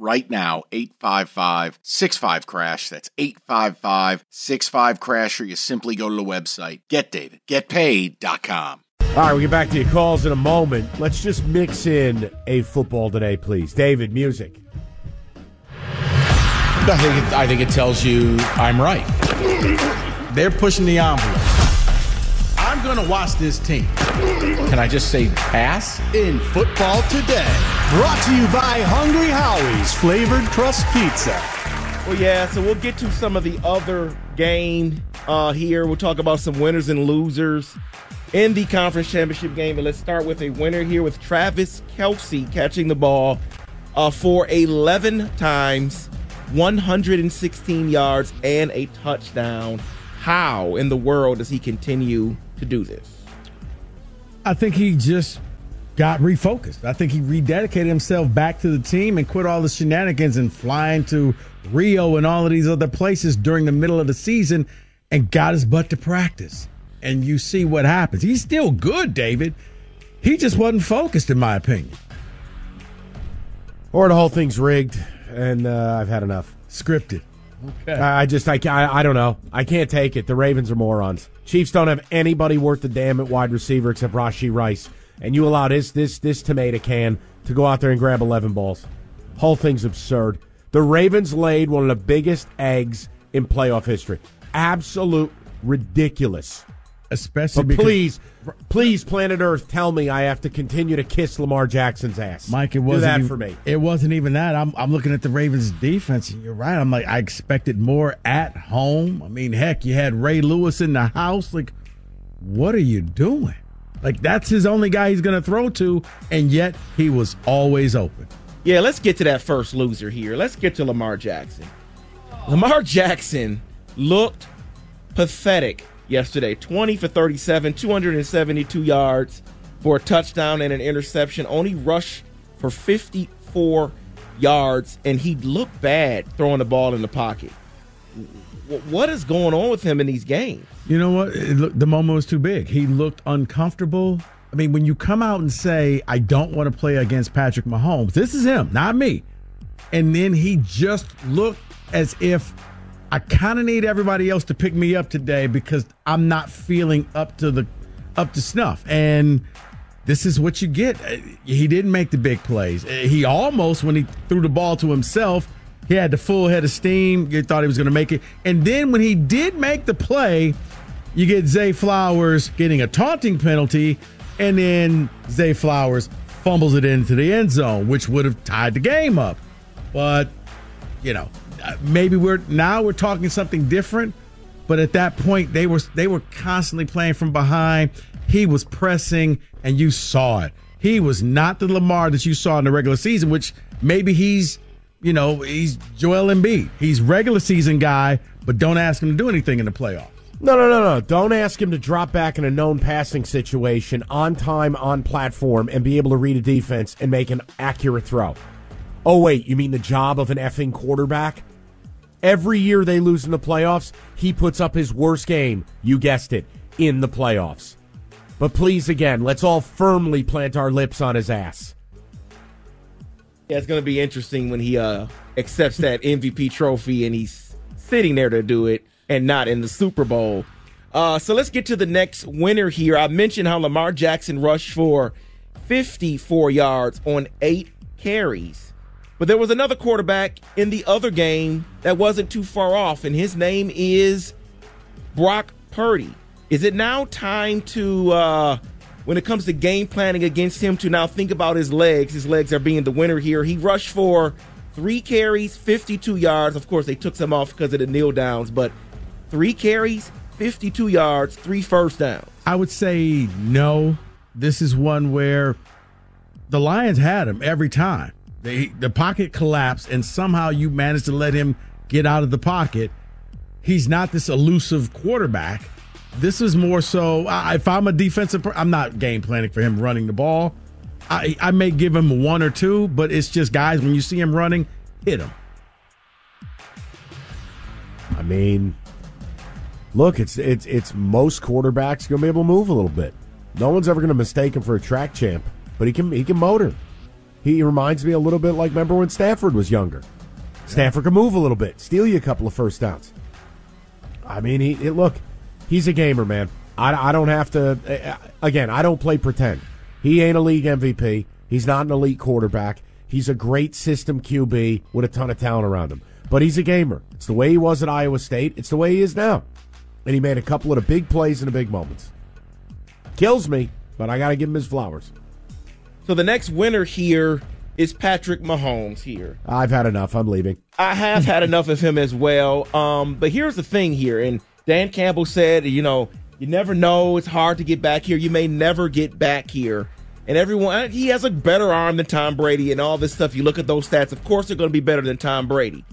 right now 855 65 crash that's 855 65 crash or you simply go to the website getdavidgetpaid.com All right, we'll get back to your calls in a moment. Let's just mix in a football today, please. David, music. I think it, I think it tells you I'm right. They're pushing the envelope. I'm going to watch this team. Can I just say pass? In football today, brought to you by Hungry Howie's flavored crust pizza. Well, yeah, so we'll get to some of the other game uh, here. We'll talk about some winners and losers in the conference championship game. And let's start with a winner here with Travis Kelce catching the ball uh, for 11 times, 116 yards, and a touchdown. How in the world does he continue to do this? I think he just got refocused. I think he rededicated himself back to the team and quit all the shenanigans and flying to Rio and all of these other places during the middle of the season and got his butt to practice. And you see what happens. He's still good, David. He just wasn't focused, in my opinion. Or the whole thing's rigged, and uh, I've had enough. Scripted. Okay. I just, I, I, I don't know. I can't take it. The Ravens are morons. Chiefs don't have anybody worth the damn at wide receiver except Rashee Rice, and you allow this, this, this tomato can to go out there and grab eleven balls. Whole thing's absurd. The Ravens laid one of the biggest eggs in playoff history. Absolute ridiculous. Especially But because, please, please, planet Earth, tell me I have to continue to kiss Lamar Jackson's ass. Mike, it wasn't that even, for me. It wasn't even that. I'm I'm looking at the Ravens defense. and You're right. I'm like I expected more at home. I mean, heck, you had Ray Lewis in the house. Like, what are you doing? Like that's his only guy he's going to throw to, and yet he was always open. Yeah, let's get to that first loser here. Let's get to Lamar Jackson. Lamar Jackson looked pathetic yesterday 20 for 37, 272 yards for a touchdown and an interception. Only rushed for 54 yards, and he looked bad throwing the ball in the pocket. What is going on with him in these games? You know what? It look, the moment was too big. He looked uncomfortable. I mean, when you come out and say, I don't want to play against Patrick Mahomes, this is him, not me. And then he just looked as if I kind of need everybody else to pick me up today because I'm not feeling up to the up to snuff. And this is what you get. He didn't make the big plays. He almost, when he threw the ball to himself, he had the full head of steam. You thought he was going to make it. And then when he did make the play, you get Zay Flowers getting a taunting penalty, and then Zay Flowers fumbles it into the end zone, which would have tied the game up. But, you know, uh, maybe we're now we're talking something different. But at that point, they were they were constantly playing from behind. He was pressing, and you saw it. He was not the Lamar that you saw in the regular season, which maybe he's, you know, he's Joel Embiid. He's regular season guy, but don't ask him to do anything in the playoffs. No, no, no, no. Don't ask him to drop back in a known passing situation on time, on platform, and be able to read a defense and make an accurate throw. Oh, wait, you mean the job of an effing quarterback? Every year they lose in the playoffs, he puts up his worst game. You guessed it, in the playoffs. But please, again, let's all firmly plant our lips on his ass. Yeah, it's to be interesting when he uh, accepts that MVP trophy and he's sitting there to do it and not in the Super Bowl. Uh, so let's get to the next winner here. I mentioned how Lamar Jackson rushed for 54 yards on eight carries. But there was another quarterback in the other game that wasn't too far off, and his name is Brock Purdy. Is it now time to, uh, when it comes to game planning against him, to now think about his legs? His legs are being the winner here. He rushed for three carries, 52 yards. Of course, they took some off because of the kneel downs, but three carries, 52 yards, three first downs. I would say no. This is one where the Lions had him every time. They, the pocket collapsed, and somehow you managed to let him get out of the pocket. He's not this elusive quarterback. This is more so. I, if I'm a defensive, I'm not game planning for him running the ball. I, I may give him one or two, but it's just guys. When you see him running, hit him. I mean, look, it's it's it's most quarterbacks gonna be able to move a little bit. No one's ever gonna mistake him for a track champ, but he can he can motor. He reminds me a little bit like remember when Stafford was younger. Stafford can move a little bit, steal you a couple of first downs. I mean, he, he look, he's a gamer, man. I, I don't have to. uh, Again, I don't play pretend. He ain't a league MVP. He's not an elite quarterback. He's a great system QB with a ton of talent around him. But he's a gamer. It's the way he was at Iowa State. It's the way he is now. And he made a couple of the big plays in the big moments. Kills me, but I got to give him his flowers. So the next winner here is Patrick Mahomes here. I've had enough. I'm leaving. I have had enough of him as well. Um, but here's the thing here, and Dan Campbell said, you know, you never know. It's hard to get back here. You may never get back here. And everyone, uh, he has a better arm than Tom Brady and all this stuff. You look at those stats. Of course, they're going to be better than Tom Brady.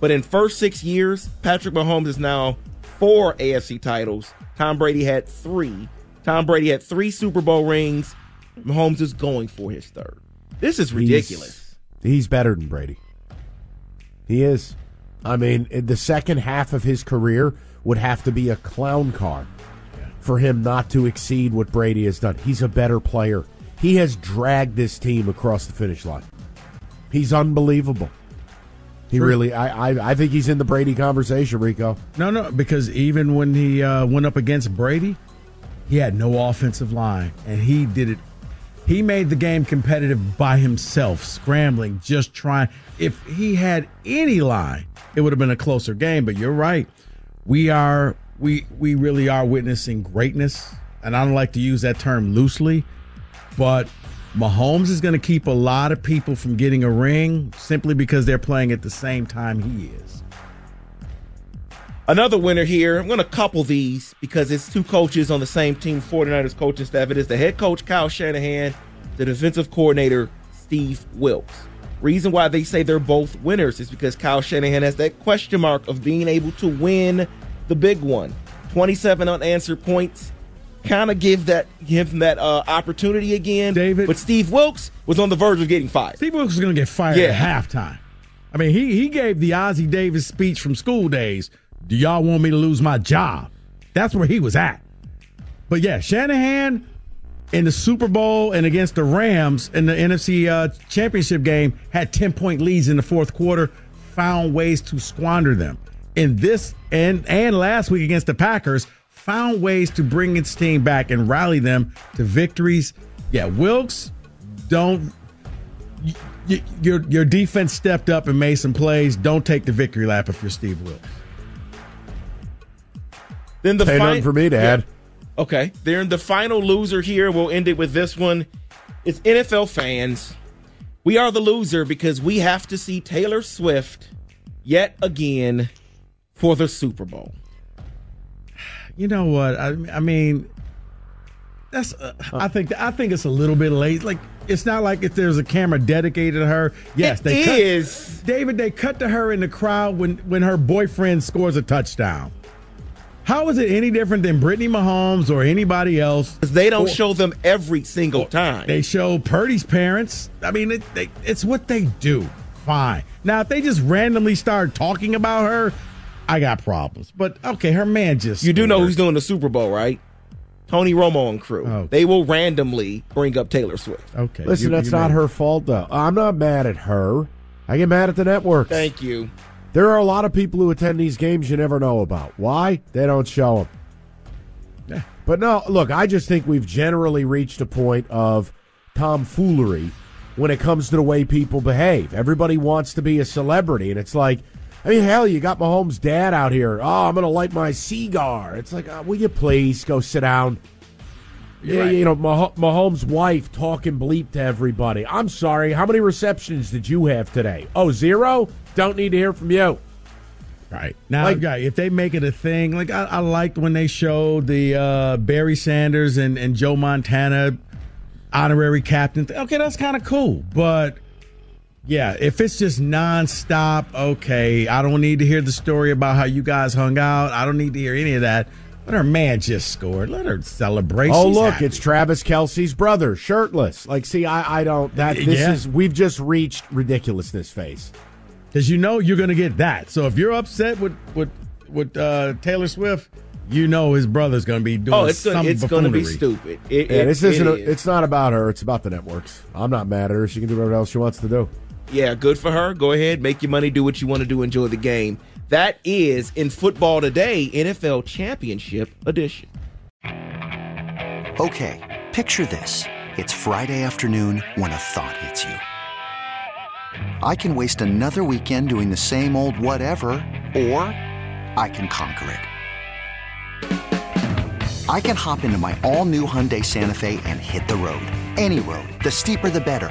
But in first six years, Patrick Mahomes is now four AFC titles. Tom Brady had three. Tom Brady had three Super Bowl rings. Mahomes is going for his third. This is ridiculous. He's, he's better than Brady. He is. I mean, the second half of his career would have to be a clown car for him not to exceed what Brady has done. He's a better player. He has dragged this team across the finish line. He's unbelievable. He really, I, I, I think he's in the Brady conversation, Rico. No, no, because even when he uh, went up against Brady, he had no offensive line, and he did it. He made the game competitive by himself, scrambling, just trying. If he had any line, it would have been a closer game. But you're right. We are we we really are witnessing greatness, and I don't like to use that term loosely, but Mahomes is going to keep a lot of people from getting a ring simply because they're playing at the same time he is. Another winner here. I'm going to couple these because it's two coaches on the same team, 49ers coaching staff. It is the head coach, Kyle Shanahan, the defensive coordinator, Steve Wilks. Reason why they say they're both winners is because Kyle Shanahan has that question mark of being able to win the big one. 27 unanswered points. Kind of give that give him that uh, opportunity again. David. But Steve Wilks was on the verge of getting fired. Steve Wilks is going to get fired Yeah. at halftime. I mean, he he gave the Ossie Davis speech from School Daze. Do y'all want me to lose my job? That's where he was at. But yeah, Shanahan in the Super Bowl and against the Rams in the NFC uh, Championship game had 10 point leads in the fourth quarter, found ways to squander them. In this and and last week against the Packers, found ways to bring its team back and rally them to victories. Yeah, Wilks don't y- your your defense stepped up and made some plays. Don't take the victory lap if you're Steve Wilks. Then the Ain't fi- nothing for me to Yeah. add. Okay. They're the final loser here. We'll end it with this one. It's NFL fans. We are the loser because we have to see Taylor Swift yet again for the Super Bowl. You know what? I, I mean, that's. Uh, I think I think it's a little bit late. Like it's not like if there's a camera dedicated to her. Yes, It they cut- is. David, they cut to her in the crowd when when her boyfriend scores a touchdown. How is it any different than Brittany Mahomes or anybody else? They don't Or- show them every single time. They show Purdy's parents. I mean, it, they, it's what they do. Fine. Now, if they just randomly start talking about her, I got problems. But okay, her man just. you do know scored. who's doing the Super Bowl, right? Tony Romo and crew. Oh. They will randomly bring up Taylor Swift. Okay. Listen, you- that's you not made- her fault, though. I'm not mad at her. I get mad at the network. Thank you. There are a lot of people who attend these games you never know about. Why? They don't show them. But no, look, I just think we've generally reached a point of tomfoolery when it comes to the way people behave. Everybody wants to be a celebrity, and it's like, I mean, hell, you got Mahomes' dad out here. Oh, I'm going to light my cigar. It's like, uh, will you please go sit down? Yeah, you know, Mah- Mahomes' wife talking bleep to everybody. I'm sorry. How many receptions did you have today? Oh, zero? Don't need to hear from you. Right. Now, Like- if they make it a thing, like I, I liked when they showed the uh, Barry Sanders and, and Joe Montana honorary captain. Okay, that's kind of cool. But yeah, if it's just nonstop, okay, I don't need to hear the story about how you guys hung out. I don't need to hear any of that. But her man just scored. Let her celebrate. Oh, She's look, happy. it's Travis Kelce's brother, shirtless. Like, see, I, I don't. That this Yeah. is we've just reached ridiculousness phase. because you know you're going to get that. So if you're upset with with with uh, Taylor Swift, you know his brother's going to be doing Oh, it's gonna, it's going to be stupid. It, Yeah, it- this isn't. it a, is. it's not about her. It's about the networks. I'm not mad at her. She can do whatever else she wants to do. Yeah, good for her. Go ahead, make your money, do what you want to do, enjoy the game. That is in football today, NFL Championship edition. Okay, picture this. It's Friday afternoon when a thought hits you. I can waste another weekend doing the same old whatever, or I can conquer it. I can hop into my all new Hyundai Santa Fe and hit the road. Any road. The steeper, the better.